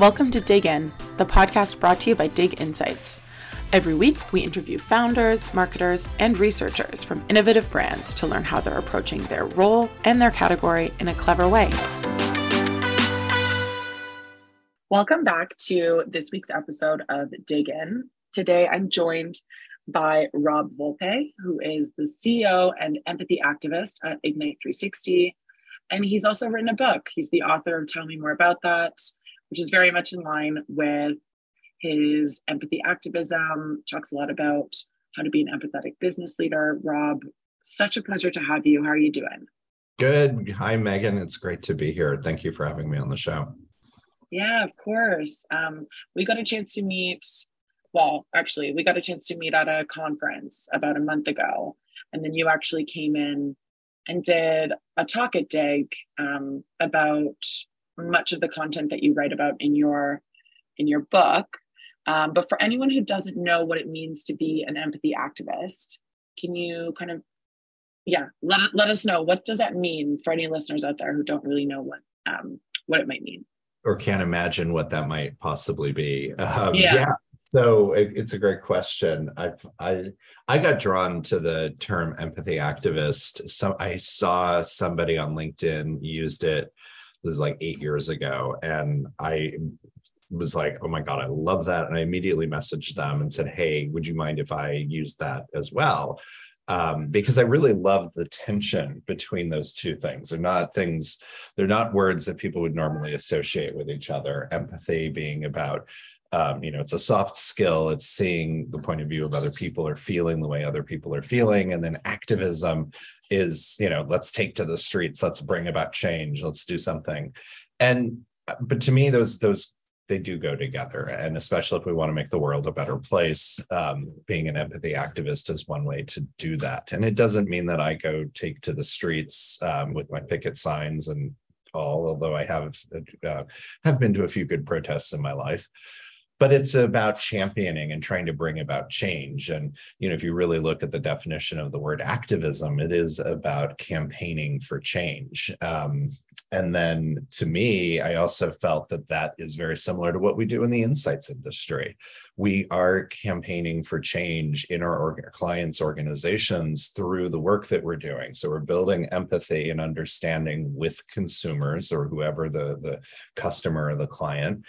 Welcome to Dig In, the podcast brought to you by Dig Insights. Every week, we interview founders, marketers, and researchers from innovative brands to learn how they're approaching their role and their category in a clever way. Welcome back to this week's episode of Dig In. Today, I'm joined by Rob Volpe, who is the CEO and empathy activist at Ignite 360. And he's also written a book. He's the author of Tell Me More About That, which is very much in line with his empathy activism, talks a lot about how to be an empathetic business leader. Rob, such a pleasure to have you. How are you doing? Good. Hi, Meagan. It's great to be here. Thank you for having me on the show. Yeah, of course. Um, we got a chance to meet. Well, actually, we got a chance to meet at a conference about a month ago. And then you actually came in and did a talk at DIG um, about much of the content that you write about in your in your book. Um, but for anyone who doesn't know what it means to be an empathy activist, can you kind of, yeah, let, let us know what does that mean for any listeners out there who don't really know what um, what it might mean or can't imagine what that might possibly be. Um, yeah. yeah. So it, it's a great question. I I I got drawn to the term empathy activist. So I saw somebody on LinkedIn used it. This is like eight years ago, and I was like, oh my God, I love that. And I immediately messaged them and said, hey, would you mind if I use that as well? Um, because I really love the tension between those two things. They're not things, they're not words that people would normally associate with each other. Empathy being about, um, you know, it's a soft skill, it's seeing the point of view of other people or feeling the way other people are feeling. And then activism is, you know, let's take to the streets, let's bring about change, let's do something. And but to me, those those they do go together. And especially if we want to make the world a better place, um, being an empathy activist is one way to do that. And it doesn't mean that I go take to the streets um, with my picket signs and all, although I have uh, have been to a few good protests in my life but it's about championing and trying to bring about change. And you know if you really look at the definition of the word activism it is about campaigning for change. Um, and then to me i also felt that that is very similar to what we do in the insights industry. We are campaigning for change in our org- clients organizations through the work that we're doing. So we're building empathy and understanding with consumers or whoever the the customer or the client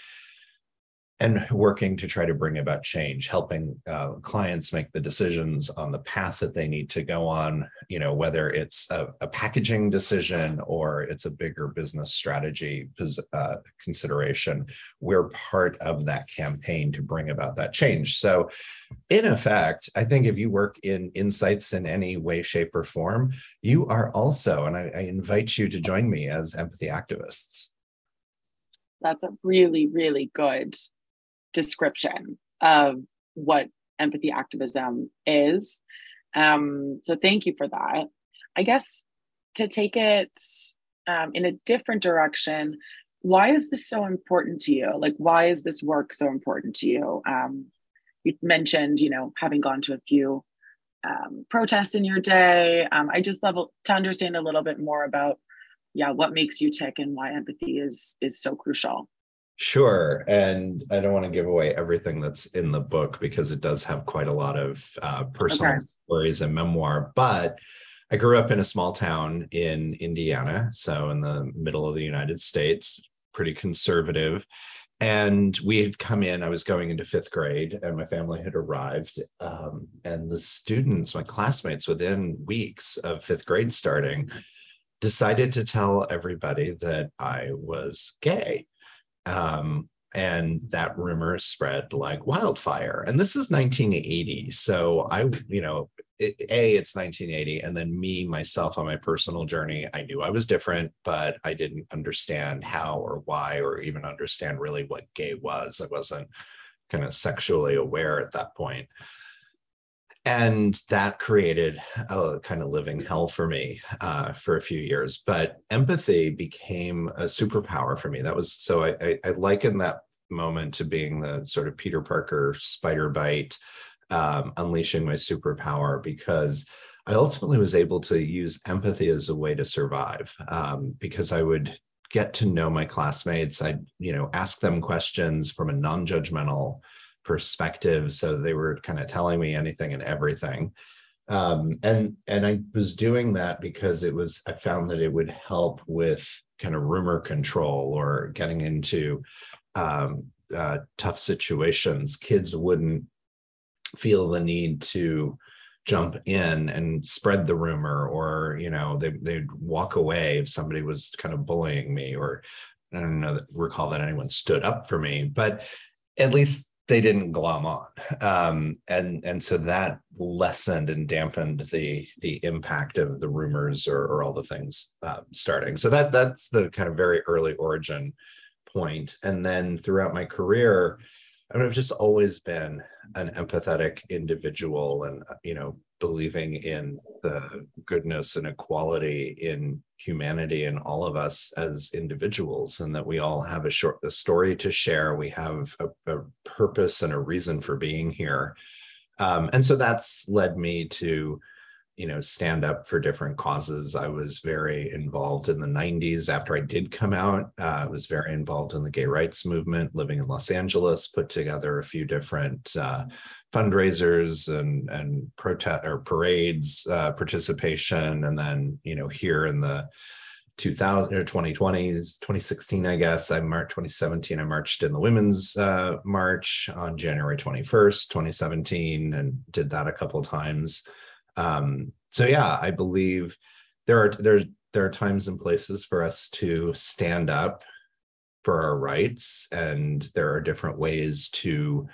and working to try to bring about change helping uh, clients make the decisions on the path that they need to go on you know whether it's a, a packaging decision or it's a bigger business strategy uh, consideration we're part of that campaign to bring about that change. So in effect i think if you work in insights in any way shape or form you are also and I, I invite you to join me as empathy activists. That's a really really good description of what empathy activism is. Um, so thank you for that. I guess to take it um, in a different direction, why is this so important to you? Like, why is this work so important to you? Um, you mentioned, you know, having gone to a few um, protests in your day. Um, I just love to understand a little bit more about, yeah, what makes you tick and why empathy is is so crucial. Sure. And I don't want to give away everything that's in the book because it does have quite a lot of uh, personal okay. stories and memoir. But I grew up in a small town in Indiana, so in the middle of the United States, pretty conservative. And we had come in, I was going into fifth grade, and my family had arrived. Um, and the students, my classmates, within weeks of fifth grade starting, decided to tell everybody that I was gay um, and that rumor spread like wildfire. And this is 1980. So I, you know, it, A, it's 1980. And then me, myself, on my personal journey, I knew I was different, but I didn't understand how or why or even understand really what gay was. I wasn't kind of sexually aware at that point and that created a kind of living hell for me uh, for a few years but empathy became a superpower for me that was so I, I, I liken that moment to being the sort of peter parker spider bite um, unleashing my superpower because i ultimately was able to use empathy as a way to survive um, because i would get to know my classmates. I'd, you know, ask them questions from a non-judgmental perspective. So they were kind of telling me anything and everything. Um, and and I was doing that because it was I found that it would help with kind of rumor control or getting into um, uh, tough situations. Kids wouldn't feel the need to jump in and spread the rumor or you know they, they'd walk away if somebody was kind of bullying me or i don't know that recall that anyone stood up for me but at least they didn't glom on. Um, and and so that lessened and dampened the the impact of the rumors or, or all the things uh, starting. So that that's the kind of very early origin point. And then throughout my career I mean, I've just always been an empathetic individual and, uh, you know, believing in the goodness and equality in humanity and all of us as individuals and that we all have a short a story to share. We have a, a purpose and a reason for being here. Um, and so that's led me to you know stand up for different causes. I was very involved in the 90s after i did come out. Uh, i was very involved in the gay rights movement living in los angeles put together a few different uh, fundraisers and and protest or parades uh, participation and then you know here in the 2000 or 2020s 2016 i guess i marched 2017 i marched in the women's uh, march on january 21st 2017 and did that a couple times. Um, so yeah, I believe there are there's there are times and places for us to stand up for our rights, and there are different ways to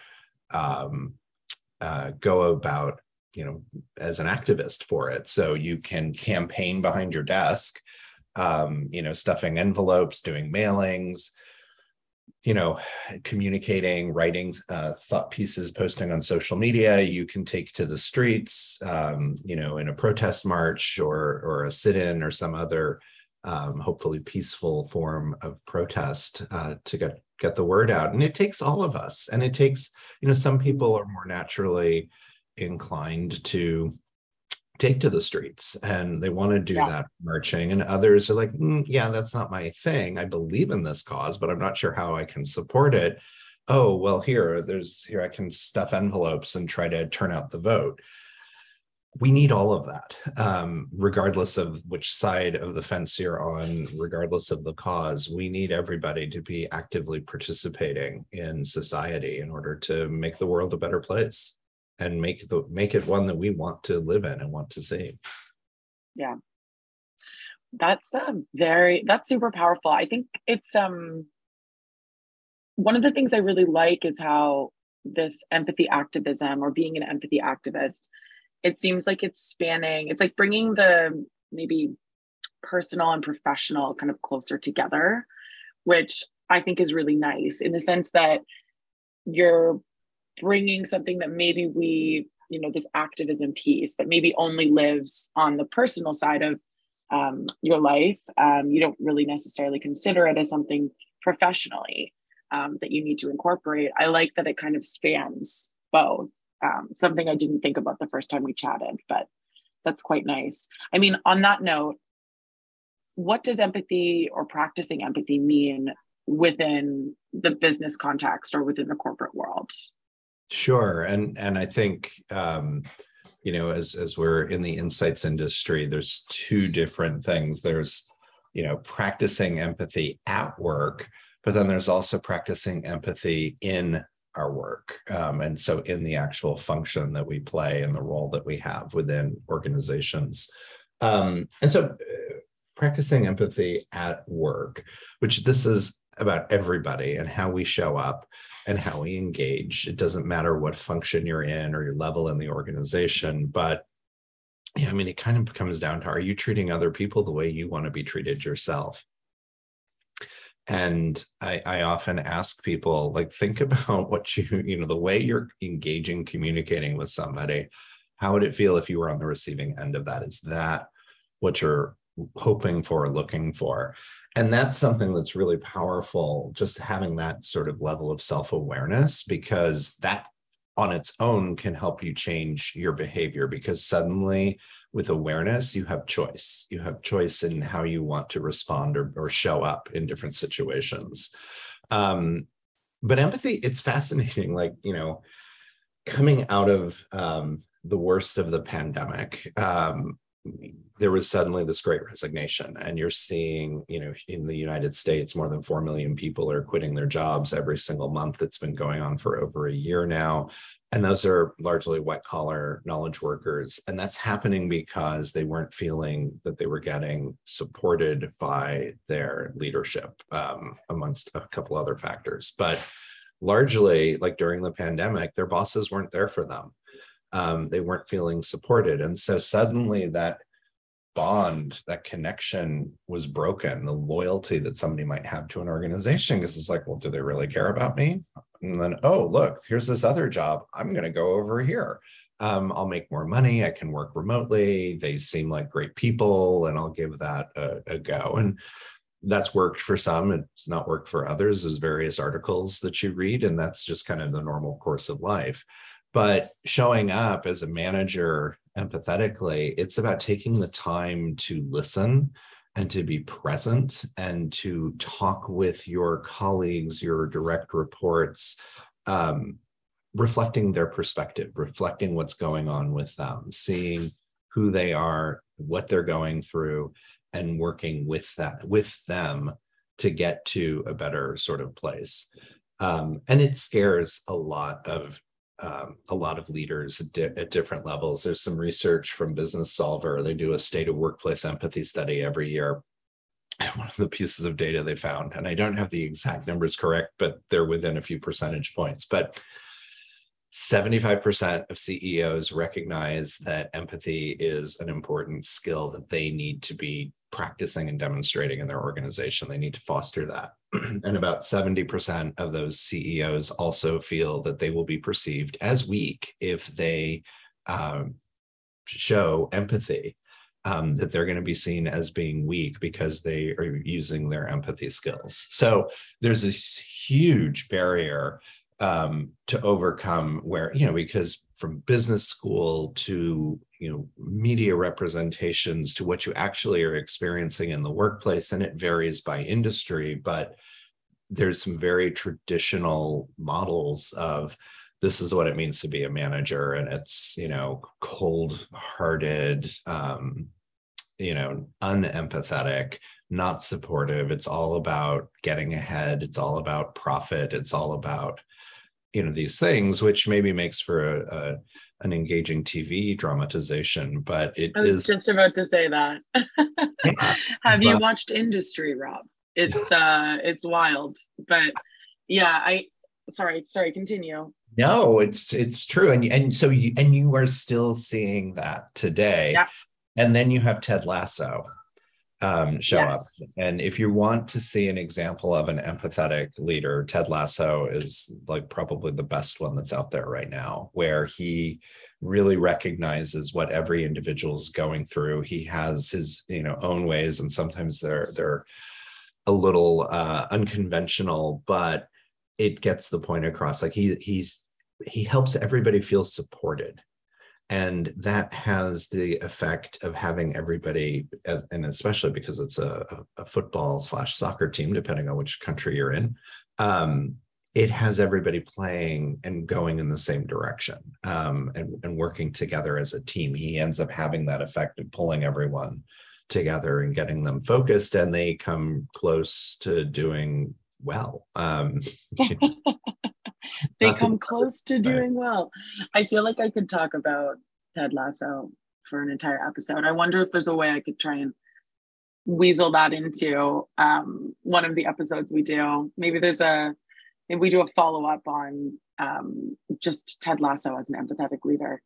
um, uh, go about you know as an activist for it. So you can campaign behind your desk, um, you know, stuffing envelopes, doing mailings, you know communicating writing uh, thought pieces posting on social media you can take to the streets um, you know in a protest march or or a sit-in or some other um, hopefully peaceful form of protest uh, to get get the word out. And it takes all of us. And it takes you know some people are more naturally inclined to take to the streets and they want to do yeah. that marching. And others are like mm, yeah that's not my thing. I believe in this cause but i'm not sure how i can support it. Oh well here there's here i can stuff envelopes and try to turn out the vote we need all of that um, regardless of which side of the fence you're on regardless of the cause. We need everybody to be actively participating in society in order to make the world a better place and make the make it one that we want to live in and want to see. Yeah. That's a very that's super powerful. I think it's um one of the things i really like is how this empathy activism or being an empathy activist it seems like it's spanning it's like bringing the maybe personal and professional kind of closer together which i think is really nice in the sense that you're bringing something that maybe we you know this activism piece that maybe only lives on the personal side of um, your life um, you don't really necessarily consider it as something professionally um, that you need to incorporate. I like that it kind of spans both um, something i didn't think about the first time we chatted but that's quite nice. I mean on that note what does empathy or practicing empathy mean within the business context or within the corporate world? Sure, and and I think um, you know as as we're in the insights industry, there's two different things. There's you know practicing empathy at work, but then there's also practicing empathy in our work, um, and so in the actual function that we play and the role that we have within organizations. Um, and so, uh, practicing empathy at work, which this is about everybody and how we show up and how we engage. It doesn't matter what function you're in or your level in the organization, but yeah, I mean, it kind of comes down to are you treating other people the way you want to be treated yourself? And I, I often ask people, like, think about what you, you know, the way you're engaging, communicating with somebody. How would it feel if you were on the receiving end of that? Is that what you're hoping for, looking for? and that's something that's really powerful just having that sort of level of self-awareness because that on its own can help you change your behavior because suddenly with awareness, you have choice. You have choice in how you want to respond or, or show up in different situations. Um, but empathy, it's fascinating. Like, you know, coming out of um, the worst of the pandemic, um, there was suddenly this great resignation and you're seeing you know in the united states more than 4 million people are quitting their jobs every single month. It's been going on for over a year now. And those are largely white collar knowledge workers. And that's happening because they weren't feeling that they were getting supported by their leadership um, amongst a couple other factors. But largely like during the pandemic their bosses weren't there for them um, they weren't feeling supported. And so suddenly that bond that connection was broken the loyalty that somebody might have to an organization because it's like well do they really care about me? And then oh look here's this other job. I'm going to go over here. Um, i'll make more money. I can work remotely. They seem like great people and i'll give that a, a go. And that's worked for some. It's not worked for others. There's various articles that you read and that's just kind of the normal course of life but showing up as a manager empathetically, it's about taking the time to listen and to be present and to talk with your colleagues, your direct reports, um, reflecting their perspective, reflecting what's going on with them, seeing who they are, what they're going through, and working with that with them to get to a better sort of place. Um, and it scares a lot of um, a lot of leaders at, di- at, different levels. There's some research from Businessolver. They do a state of workplace empathy study every year. And one of the pieces of data they found, and I don't have the exact numbers correct, but they're within a few percentage points. But 75% of CEOs recognize that empathy is an important skill that they need to be practicing and demonstrating in their organization. They need to foster that. and about 70% of those CEOs also feel that they will be perceived as weak if they um, show empathy. Um, that they're going to be seen as being weak because they are using their empathy skills. So there's a huge barrier um, to overcome where you know because from business school to you know media representations to what you actually are experiencing in the workplace and it varies by industry but there's some very traditional models of this is what it means to be a manager and it's you know cold hearted um, you know unempathetic not supportive. It's all about getting ahead. It's all about profit. It's all about you know these things which maybe makes for a, a an engaging TV dramatization, but it I was is, just about to say that. yeah, Have but, you watched Industry, Rob? It's uh it's wild. But yeah, I sorry, sorry, continue. No, it's it's true. And and so you and you are still seeing that today. Yeah. And then you have Ted Lasso um, show yes. up. And if you want to see an example of an empathetic leader, Ted Lasso is like probably the best one that's out there right now, where he really recognizes what every individual is going through. He has his you know own ways, and sometimes they're they're a little uh, unconventional, but it gets the point across. Like he he's he helps everybody feel supported and that has the effect of having everybody and especially because it's a, a football slash soccer team depending on which country you're in um, it has everybody playing and going in the same direction um, and, and working together as a team. He ends up having that effect of pulling everyone together and getting them focused and they come close to doing well um, they come close to doing well. I feel like I could talk about Ted Lasso for an entire episode. I wonder if there's a way I could try and weasel that into um, one of the episodes we do. Maybe there's a maybe we do a follow up on um, just Ted Lasso as an empathetic leader.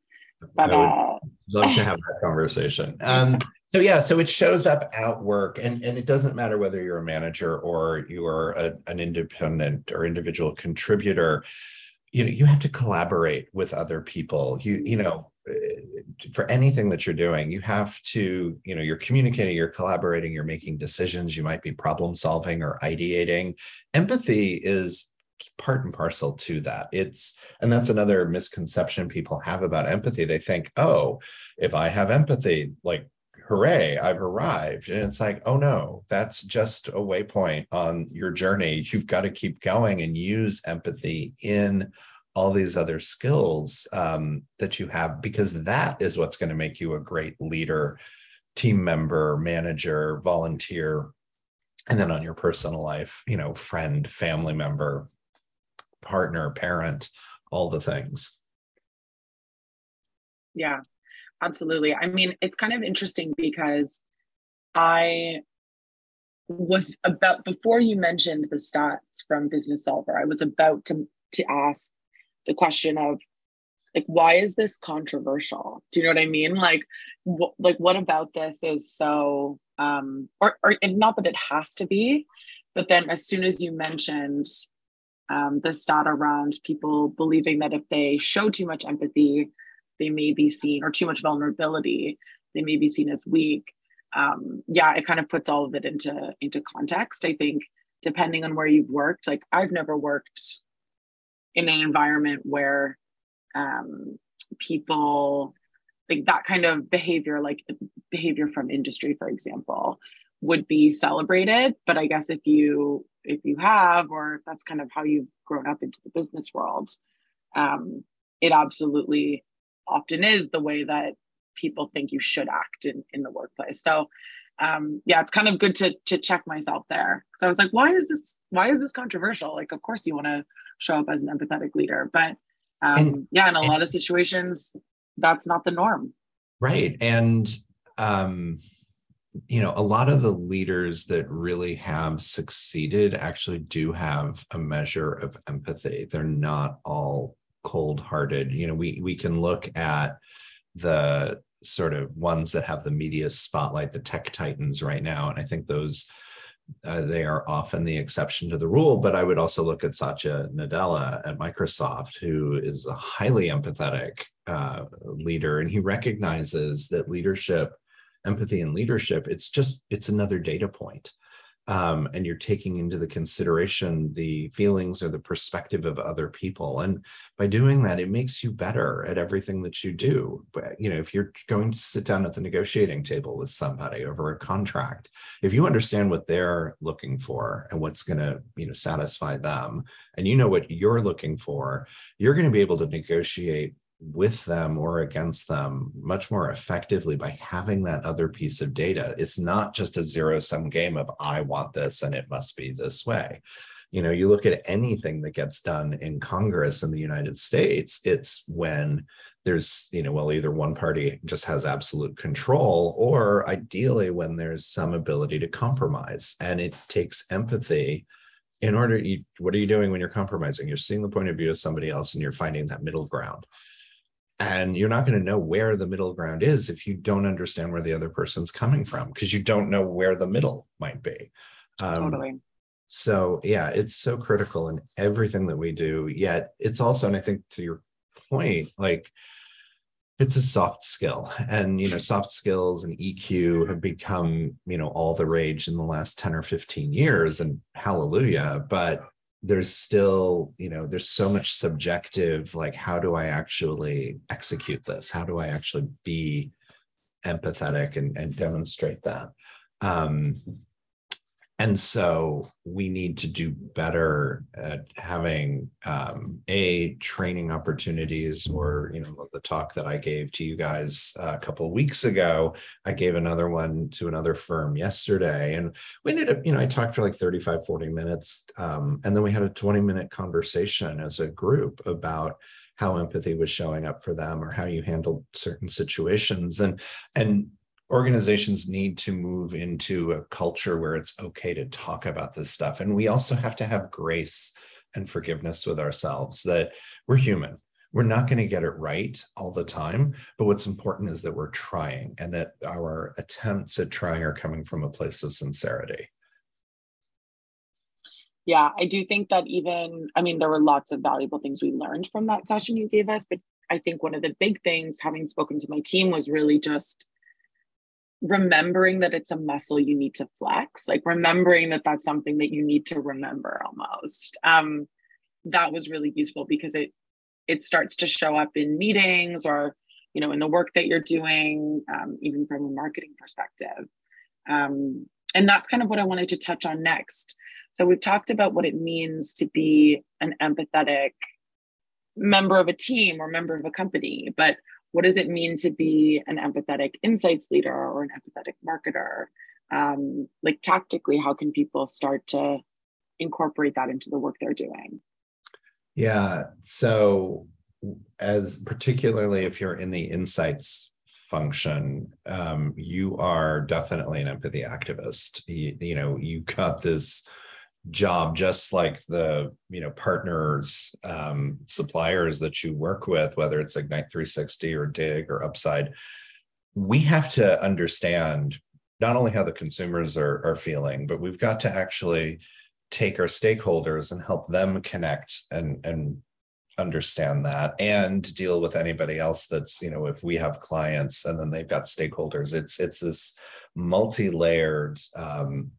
But uh, love to have that conversation. Um, so yeah, so it shows up at work, and and it doesn't matter whether you're a manager or you are a, an independent or individual contributor. You know, you have to collaborate with other people. You you know, eh, for anything that you're doing, you have to you know you're communicating, you're collaborating, you're making decisions. You might be problem solving or ideating. Empathy is part and parcel to that. It's, and that's another misconception people have about empathy. They think, oh, if I have empathy, like, hooray, I've arrived. And it's like, oh no, that's just a waypoint on your journey. You've got to keep going and use empathy in all these other skills um, that you have, because that is what's going to make you a great leader, team member, manager, volunteer, and then on your personal life, you know, friend, family member, partner, parent, all the things. Yeah, absolutely. I mean, it's kind of interesting because I was about before you mentioned the stats from Businessolver, I was about to to ask the question of like why is this controversial do you know what i mean like wh- like what about this is so um or, or not that it has to be but then as soon as you mentioned um, the stat around people believing that if they show too much empathy they may be seen or too much vulnerability they may be seen as weak um, yeah it kind of puts all of it into into context i think depending on where you've worked like i've never worked in an environment where um, people like that kind of behavior, like behavior from industry, for example, would be celebrated. But I guess if you if you have, or if that's kind of how you've grown up into the business world, um, it absolutely often is the way that people think you should act in, in the workplace. So um, yeah, it's kind of good to to check myself there. because I was like, why is this why is this controversial? Like, of course you want to show up as an empathetic leader. But um, and, yeah, in a and, lot of situations, that's not the norm. Right. And, um, you know, a lot of the leaders that really have succeeded actually do have a measure of empathy. They're not all cold-hearted. You know, we we can look at the sort of ones that have the media spotlight, the tech titans right now, and I think those uh, they are often the exception to the rule. But I would also look at Satya Nadella at Microsoft, who is a highly empathetic uh, leader, and he recognizes that leadership, empathy, and leadership, it's just it's another data point um, and you're taking into the consideration the feelings or the perspective of other people. And by doing that it makes you better at everything that you do. You know if you're going to sit down at the negotiating table with somebody over a contract if you understand what they're looking for and what's going to you know satisfy them and you know what you're looking for you're going to be able to negotiate with them or against them much more effectively by having that other piece of data. It's not just a zero sum game of I want this and it must be this way. You know, you look at anything that gets done in Congress in the United States, it's when there's, you know, well, either one party just has absolute control, or ideally when there's some ability to compromise. And it takes empathy in order you what are you doing when you're compromising you're seeing the point of view of somebody else and you're finding that middle ground and you're not going to know where the middle ground is if you don't understand where the other person's coming from because you don't know where the middle might be. Um, totally. so yeah it's so critical in everything that we do yet it's also and i think to your point like it's a soft skill. And you know soft skills and eq have become you know all the rage in the last 10 or 15 years and hallelujah but there's still you know there's so much subjective like how do i actually execute this? How do i actually be empathetic and, and demonstrate that? Um, and so we need to do better at having um, a training opportunities or you know the talk that i gave to you guys a couple of weeks ago i gave another one to another firm yesterday and we ended up you know i talked for like 35 40 minutes um, and then we had a 20 minute conversation as a group about how empathy was showing up for them or how you handled certain situations and and organizations need to move into a culture where it's okay to talk about this stuff. And we also have to have grace and forgiveness with ourselves that we're human. We're not going to get it right all the time. But what's important is that we're trying and that our attempts at trying are coming from a place of sincerity. Yeah, I do think that even, I mean, there were lots of valuable things we learned from that session you gave us. But I think one of the big things, having spoken to my team, was really just remembering that it's a muscle you need to flex like remembering that that's something that you need to remember almost. Um that was really useful because it it starts to show up in meetings or you know in the work that you're doing um, even from a marketing perspective. Um, and that's kind of what i wanted to touch on next. So we've talked about what it means to be an empathetic member of a team or member of a company but what does it mean to be an empathetic insights leader or an empathetic marketer? Um, like tactically how can people start to incorporate that into the work they're doing? Yeah so as particularly if you're in the insights function um, you are definitely an empathy activist. You, you know you got this job just like the you know partners um, suppliers that you work with whether it's ignite 360 or dig or upside we have to understand not only how the consumers are, are feeling but we've got to actually take our stakeholders and help them connect and and understand that and deal with anybody else that's you know if we have clients and then they've got stakeholders it's it's this multi-layered um,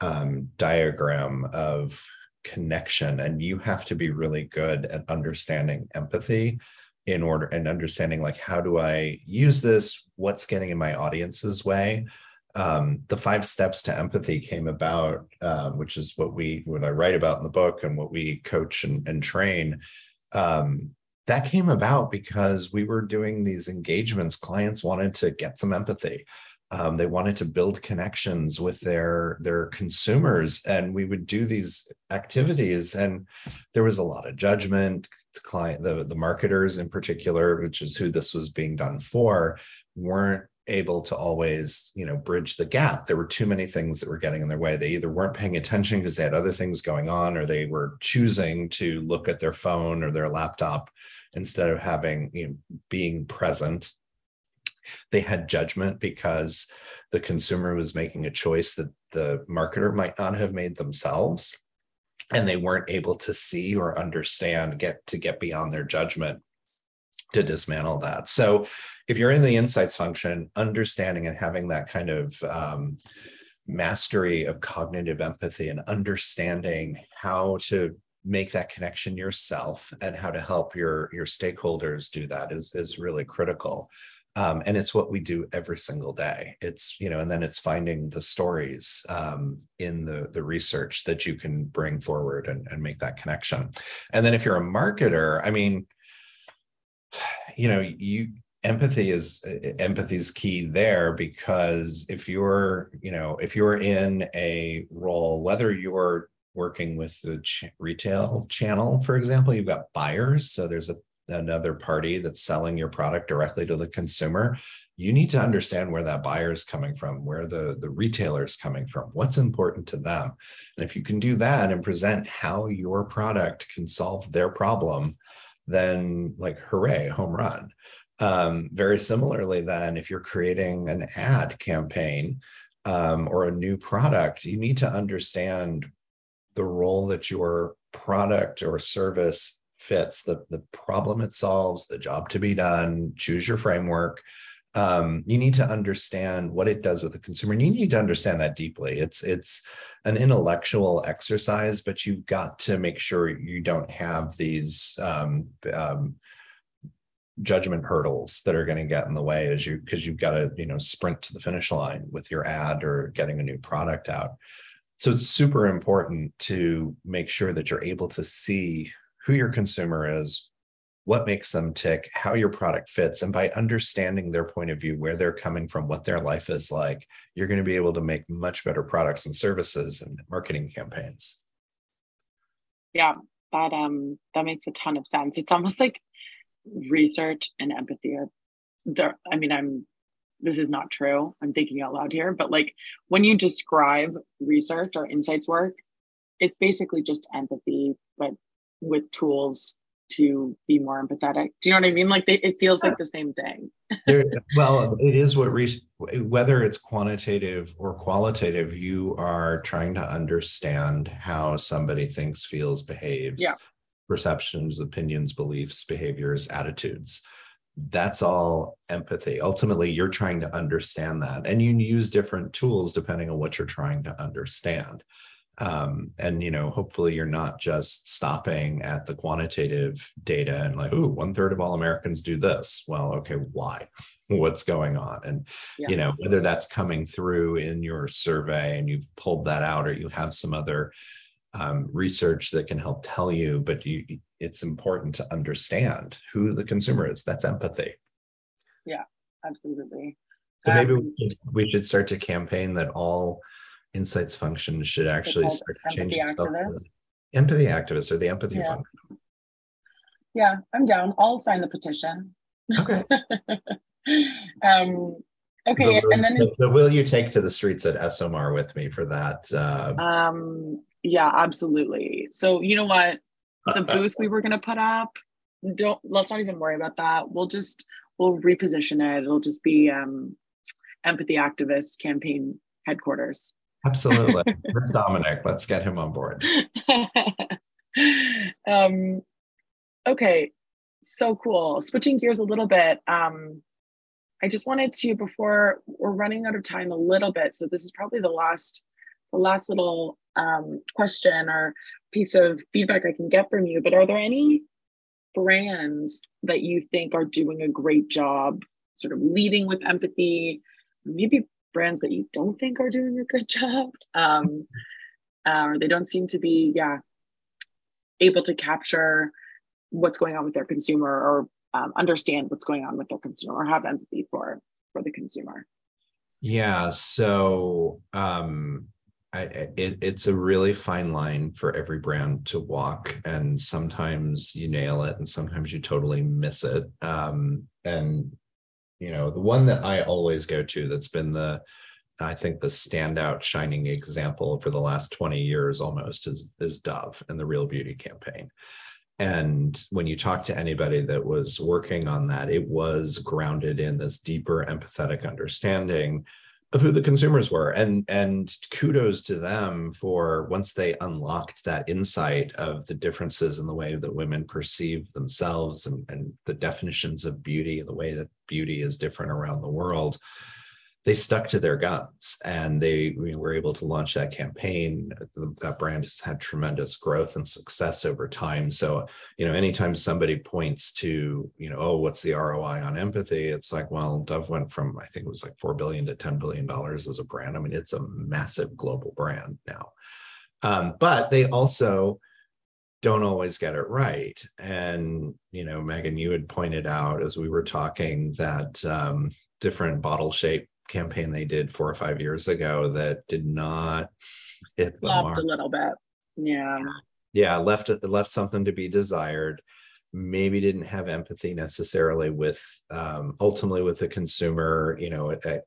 um, diagram of connection and you have to be really good at understanding empathy in order and understanding like how do i use this? What's getting in my audience's way? Um, the five steps to empathy came about uh, which is what we what i write about in the book and what we coach and, and train. Um, that came about because we were doing these engagements. Clients wanted to get some empathy um, they wanted to build connections with their their consumers and we would do these activities and there was a lot of judgment the client the, the marketers in particular which is who this was being done for weren't able to always you know bridge the gap. There were too many things that were getting in their way. They either weren't paying attention because they had other things going on or they were choosing to look at their phone or their laptop instead of having you know being present they had judgment because the consumer was making a choice that the marketer might not have made themselves and they weren't able to see or understand get to get beyond their judgment to dismantle that. So if you're in the insights function understanding and having that kind of um, mastery of cognitive empathy and understanding how to make that connection yourself and how to help your your stakeholders do that is is really critical um, and it's what we do every single day. It's you know and then it's finding the stories um, in the the research that you can bring forward and, and make that connection. And then if you're a marketer i mean you know you empathy is empathy is key there because if you're you know if you're in a role whether you're working with the ch- retail channel for example you've got buyers so there's a another party that's selling your product directly to the consumer you need to understand where that buyer is coming from where the the retailer is coming from what's important to them. And if you can do that and present how your product can solve their problem then like hooray home run. Um, very similarly then if you're creating an ad campaign um, or a new product you need to understand the role that your product or service fits the the problem it solves the job to be done choose your framework. Um, you need to understand what it does with the consumer and you need to understand that deeply. It's it's an intellectual exercise but you've got to make sure you don't have these um, um, judgment hurdles that are going to get in the way as you because you've got to you know sprint to the finish line with your ad or getting a new product out. So it's super important to make sure that you're able to see who your consumer is, what makes them tick, how your product fits. And by understanding their point of view, where they're coming from, what their life is like, you're going to be able to make much better products and services and marketing campaigns. Yeah, that um that makes a ton of sense. It's almost like research and empathy are there. I mean, I'm this is not true. I'm thinking out loud here, but like when you describe research or insights work, it's basically just empathy, but with tools to be more empathetic. Do you know what I mean? Like they, it feels like the same thing. there, well, it is what re- whether it's quantitative or qualitative, you are trying to understand how somebody thinks, feels, behaves, yeah. perceptions, opinions, beliefs, behaviors, attitudes. That's all empathy. Ultimately, you're trying to understand that, and you use different tools depending on what you're trying to understand. Um, and you know hopefully you're not just stopping at the quantitative data and like oh one third of all americans do this. Well okay why? What's going on? And yeah. you know whether that's coming through in your survey and you've pulled that out or you have some other um, research that can help tell you but you it's important to understand who the consumer is. That's empathy. Yeah absolutely. So maybe we, should, we should start to campaign that all insights function should actually start to change activist. empathy activists or the empathy yeah. function. Yeah, I'm down. I'll sign the petition. Okay. um, okay, and then but will you take to the streets at ESOMAR with me for that? Uh, um, yeah, absolutely. So you know what, the booth we were going to put up. Don't let's not even worry about that. We'll just we'll reposition it. It'll just be um, empathy activist campaign headquarters. Absolutely. That's Dominic. Let's get him on board. um, okay. So cool. Switching gears a little bit. Um, I just wanted to, before we're running out of time a little bit, so this is probably the last, the last little um, question or piece of feedback I can get from you. But are there any brands that you think are doing a great job, sort of leading with empathy? Maybe brands that you don't think are doing a good job um, uh, or they don't seem to be yeah able to capture what's going on with their consumer or um, understand what's going on with their consumer or have empathy for for the consumer. Yeah so um I, it, it's a really fine line for every brand to walk and sometimes you nail it and sometimes you totally miss it um, and you know the one that i always go to that's been the i think the standout shining example for the last 20 years almost is is dove and the real beauty campaign. And when you talk to anybody that was working on that it was grounded in this deeper empathetic understanding of who the consumers were. And and kudos to them for once they unlocked that insight of the differences in the way that women perceive themselves and, and the definitions of beauty the way that beauty is different around the world they stuck to their guns and they were able to launch that campaign. That brand has had tremendous growth and success over time. So, you know, anytime somebody points to, you know, oh, what's the ROI on empathy? It's like, well, Dove went from, I think it was like 4 billion to $10 billion as a brand. I mean, it's a massive global brand now. Um, but they also, don't always get it right. And, you know, Meagan, you had pointed out as we were talking that um, different bottle shape campaign they did four or five years ago that did not hit the mark. a little bit. Yeah. Yeah, left it left something to be desired. Maybe didn't have empathy necessarily with um, ultimately with the consumer. You know, I, I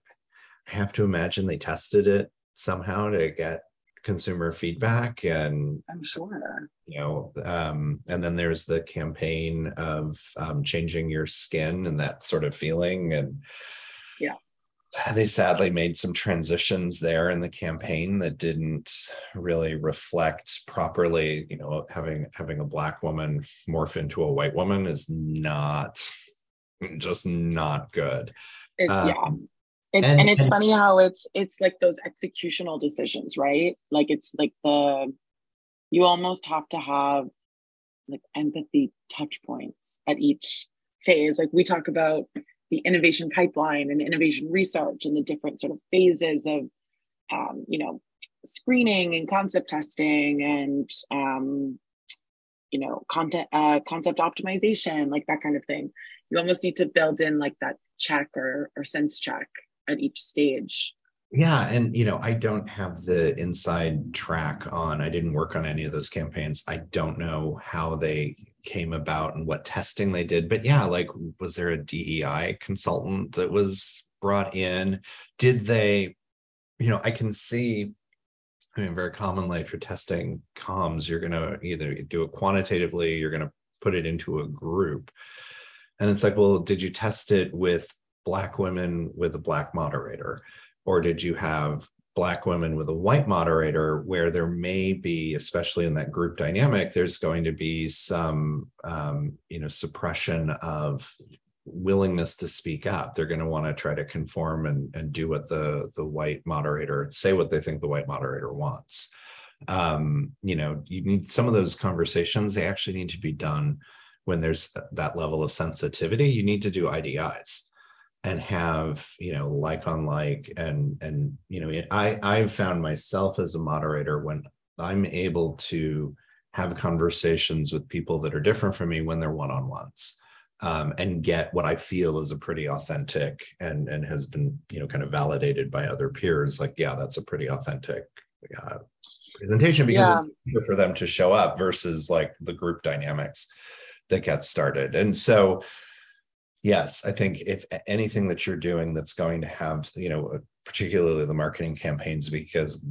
have to imagine they tested it somehow to get consumer feedback and i'm sure you know um, and then there's the campaign of um, changing your skin and that sort of feeling and yeah they sadly made some transitions there in the campaign that didn't really reflect properly you know having having a black woman morph into a white woman is not just not good. It's, um, yeah. It's, and, and it's and, funny how it's it's like those executional decisions right? Like it's like the you almost have to have like empathy touch points at each phase. Like we talk about the innovation pipeline and innovation research and the different sort of phases of um, you know screening and concept testing and um, you know content uh, concept optimization like that kind of thing. You almost need to build in like that check or or sense check at each stage. Yeah and you know i don't have the inside track on i didn't work on any of those campaigns. I don't know how they came about and what testing they did. But yeah, like, was there a DEI consultant that was brought in? Did they, you know, I can see, I mean, very commonly if you're testing comms, you're going to either do it quantitatively, you're going to put it into a group. And it's like, well, did you test it with Black women with a Black moderator? Or did you have black women with a white moderator where there may be especially in that group dynamic there's going to be some um, you know suppression of willingness to speak up. They're going to want to try to conform and, and do what the the white moderator say what they think the white moderator wants. Um, you know you need some of those conversations they actually need to be done when there's that level of sensitivity. You need to do IDIs and have you know like on like and and you know i i've found myself as a moderator when i'm able to have conversations with people that are different from me when they're one-on-ones um, and get what i feel is a pretty authentic and and has been you know kind of validated by other peers like yeah that's a pretty authentic uh, presentation because yeah. it's easier for them to show up versus like the group dynamics that get started and so yes i think if anything that you're doing that's going to have you know uh, particularly the marketing campaigns because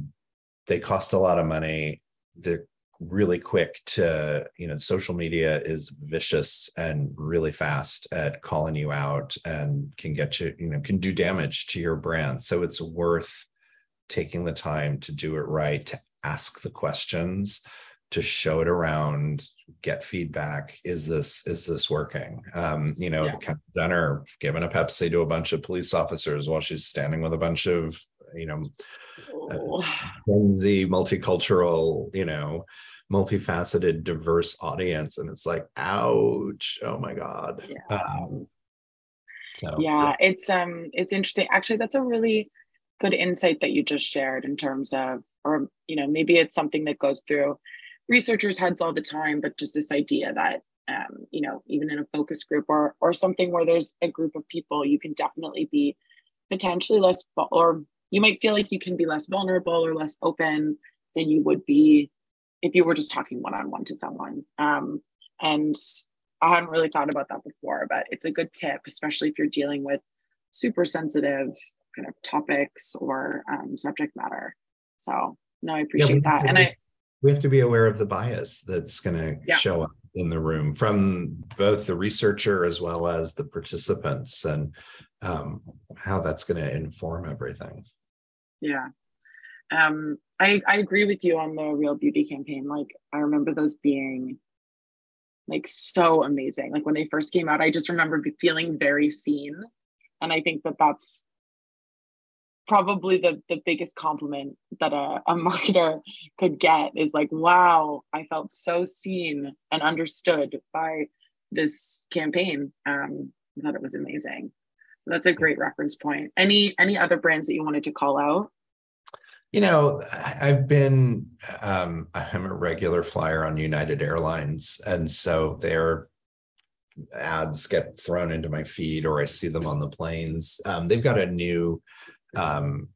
they cost a lot of money they're really quick to you know social media is vicious and really fast at calling you out and can get you you know can do damage to your brand. So it's worth taking the time to do it right to ask the questions to show it around get feedback is this is this working um you know yeah. the Jenner giving a pepsi to a bunch of police officers while she's standing with a bunch of you know oh. Gen Z multicultural you know multifaceted diverse audience and it's like ouch oh my god yeah. Um, so yeah, yeah it's um it's interesting actually that's a really good insight that you just shared in terms of or you know maybe it's something that goes through researchers' heads all the time, but just this idea that um, you know, even in a focus group or or something where there's a group of people, you can definitely be potentially less or you might feel like you can be less vulnerable or less open than you would be if you were just talking one on one to someone. Um, and I hadn't really thought about that before, but it's a good tip, especially if you're dealing with super sensitive kind of topics or um, subject matter. So no, I appreciate yeah, that. And I we have to be aware of the bias that's going to yeah. show up in the room from both the researcher as well as the participants and um, how that's going to inform everything. Yeah. Um, I, I agree with you on the real beauty campaign. Like i remember those being like so amazing. Like when they first came out i just remember feeling very seen. And i think that that's probably the the biggest compliment that a, a marketer could get is like wow i felt so seen and understood by this campaign um i thought it was amazing. That's a great reference point. Any any other brands that you wanted to call out? You know i've been um i'm a regular flyer on united airlines and so their ads get thrown into my feed or i see them on the planes. Um, they've got a new um,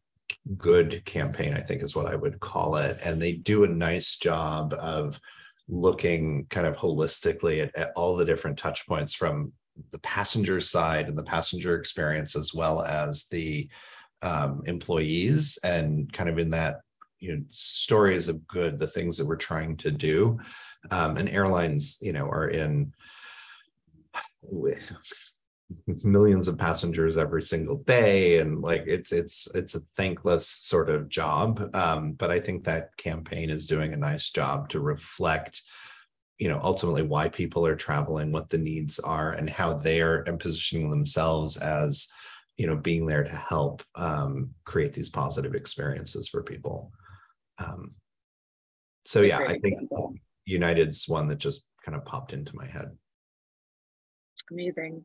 good campaign, I think is what I would call it. And they do a nice job of looking kind of holistically at, at all the different touch points from the passenger side and the passenger experience as well as the um, employees and kind of in that you know stories of good the things that we're trying to do um, and airlines you know are in millions of passengers every single day and like it's it's it's a thankless sort of job. Um, but i think that campaign is doing a nice job to reflect you know ultimately why people are traveling what the needs are and how they're and positioning themselves as you know being there to help um, create these positive experiences for people. Um, so yeah i think example. united's one that just kind of popped into my head Amazing.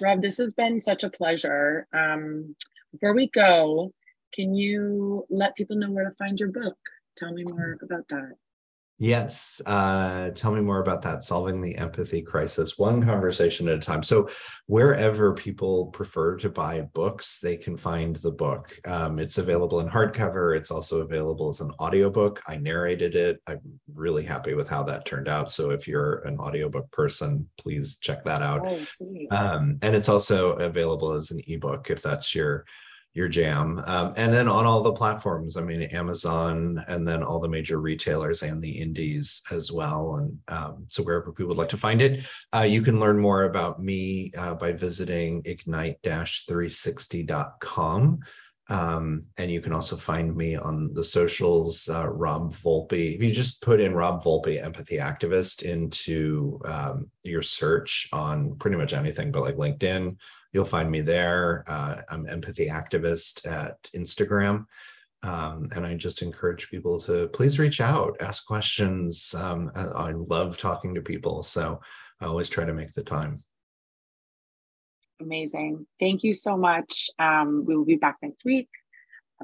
Rob, this has been such a pleasure. Um, before we go, can you let people know where to find your book? Tell me more about that. Yes. Uh, tell me more about that. Solving the empathy crisis, one conversation at a time. So, wherever people prefer to buy books, they can find the book. Um, it's available in hardcover. It's also available as an audiobook. I narrated it. I'm really happy with how that turned out. So, if you're an audiobook person, please check that out. Oh, um, and it's also available as an ebook if that's your your jam. Um, and then on all the platforms, I mean, Amazon and then all the major retailers and the indies as well. And um, so wherever people would like to find it, uh, you can learn more about me uh, by visiting ignite-360.com. Um, and you can also find me on the socials, uh, Rob Volpe. If you just put in Rob Volpe, empathy activist, into um, your search on pretty much anything, but like LinkedIn, You'll find me there. Uh, I'm empathy activist at Instagram. Um, and I just encourage people to please reach out, ask questions. Um, I, I love talking to people. So I always try to make the time. Amazing. Thank you so much. Um, we will be back next week.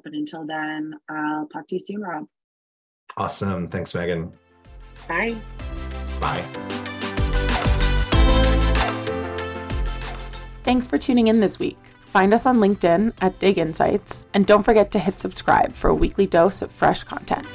But until then, I'll talk to you soon, Rob. Awesome. Thanks, Meagan. Bye. Bye. Thanks for tuning in this week. Find us on LinkedIn at Dig Insights, and don't forget to hit subscribe for a weekly dose of fresh content.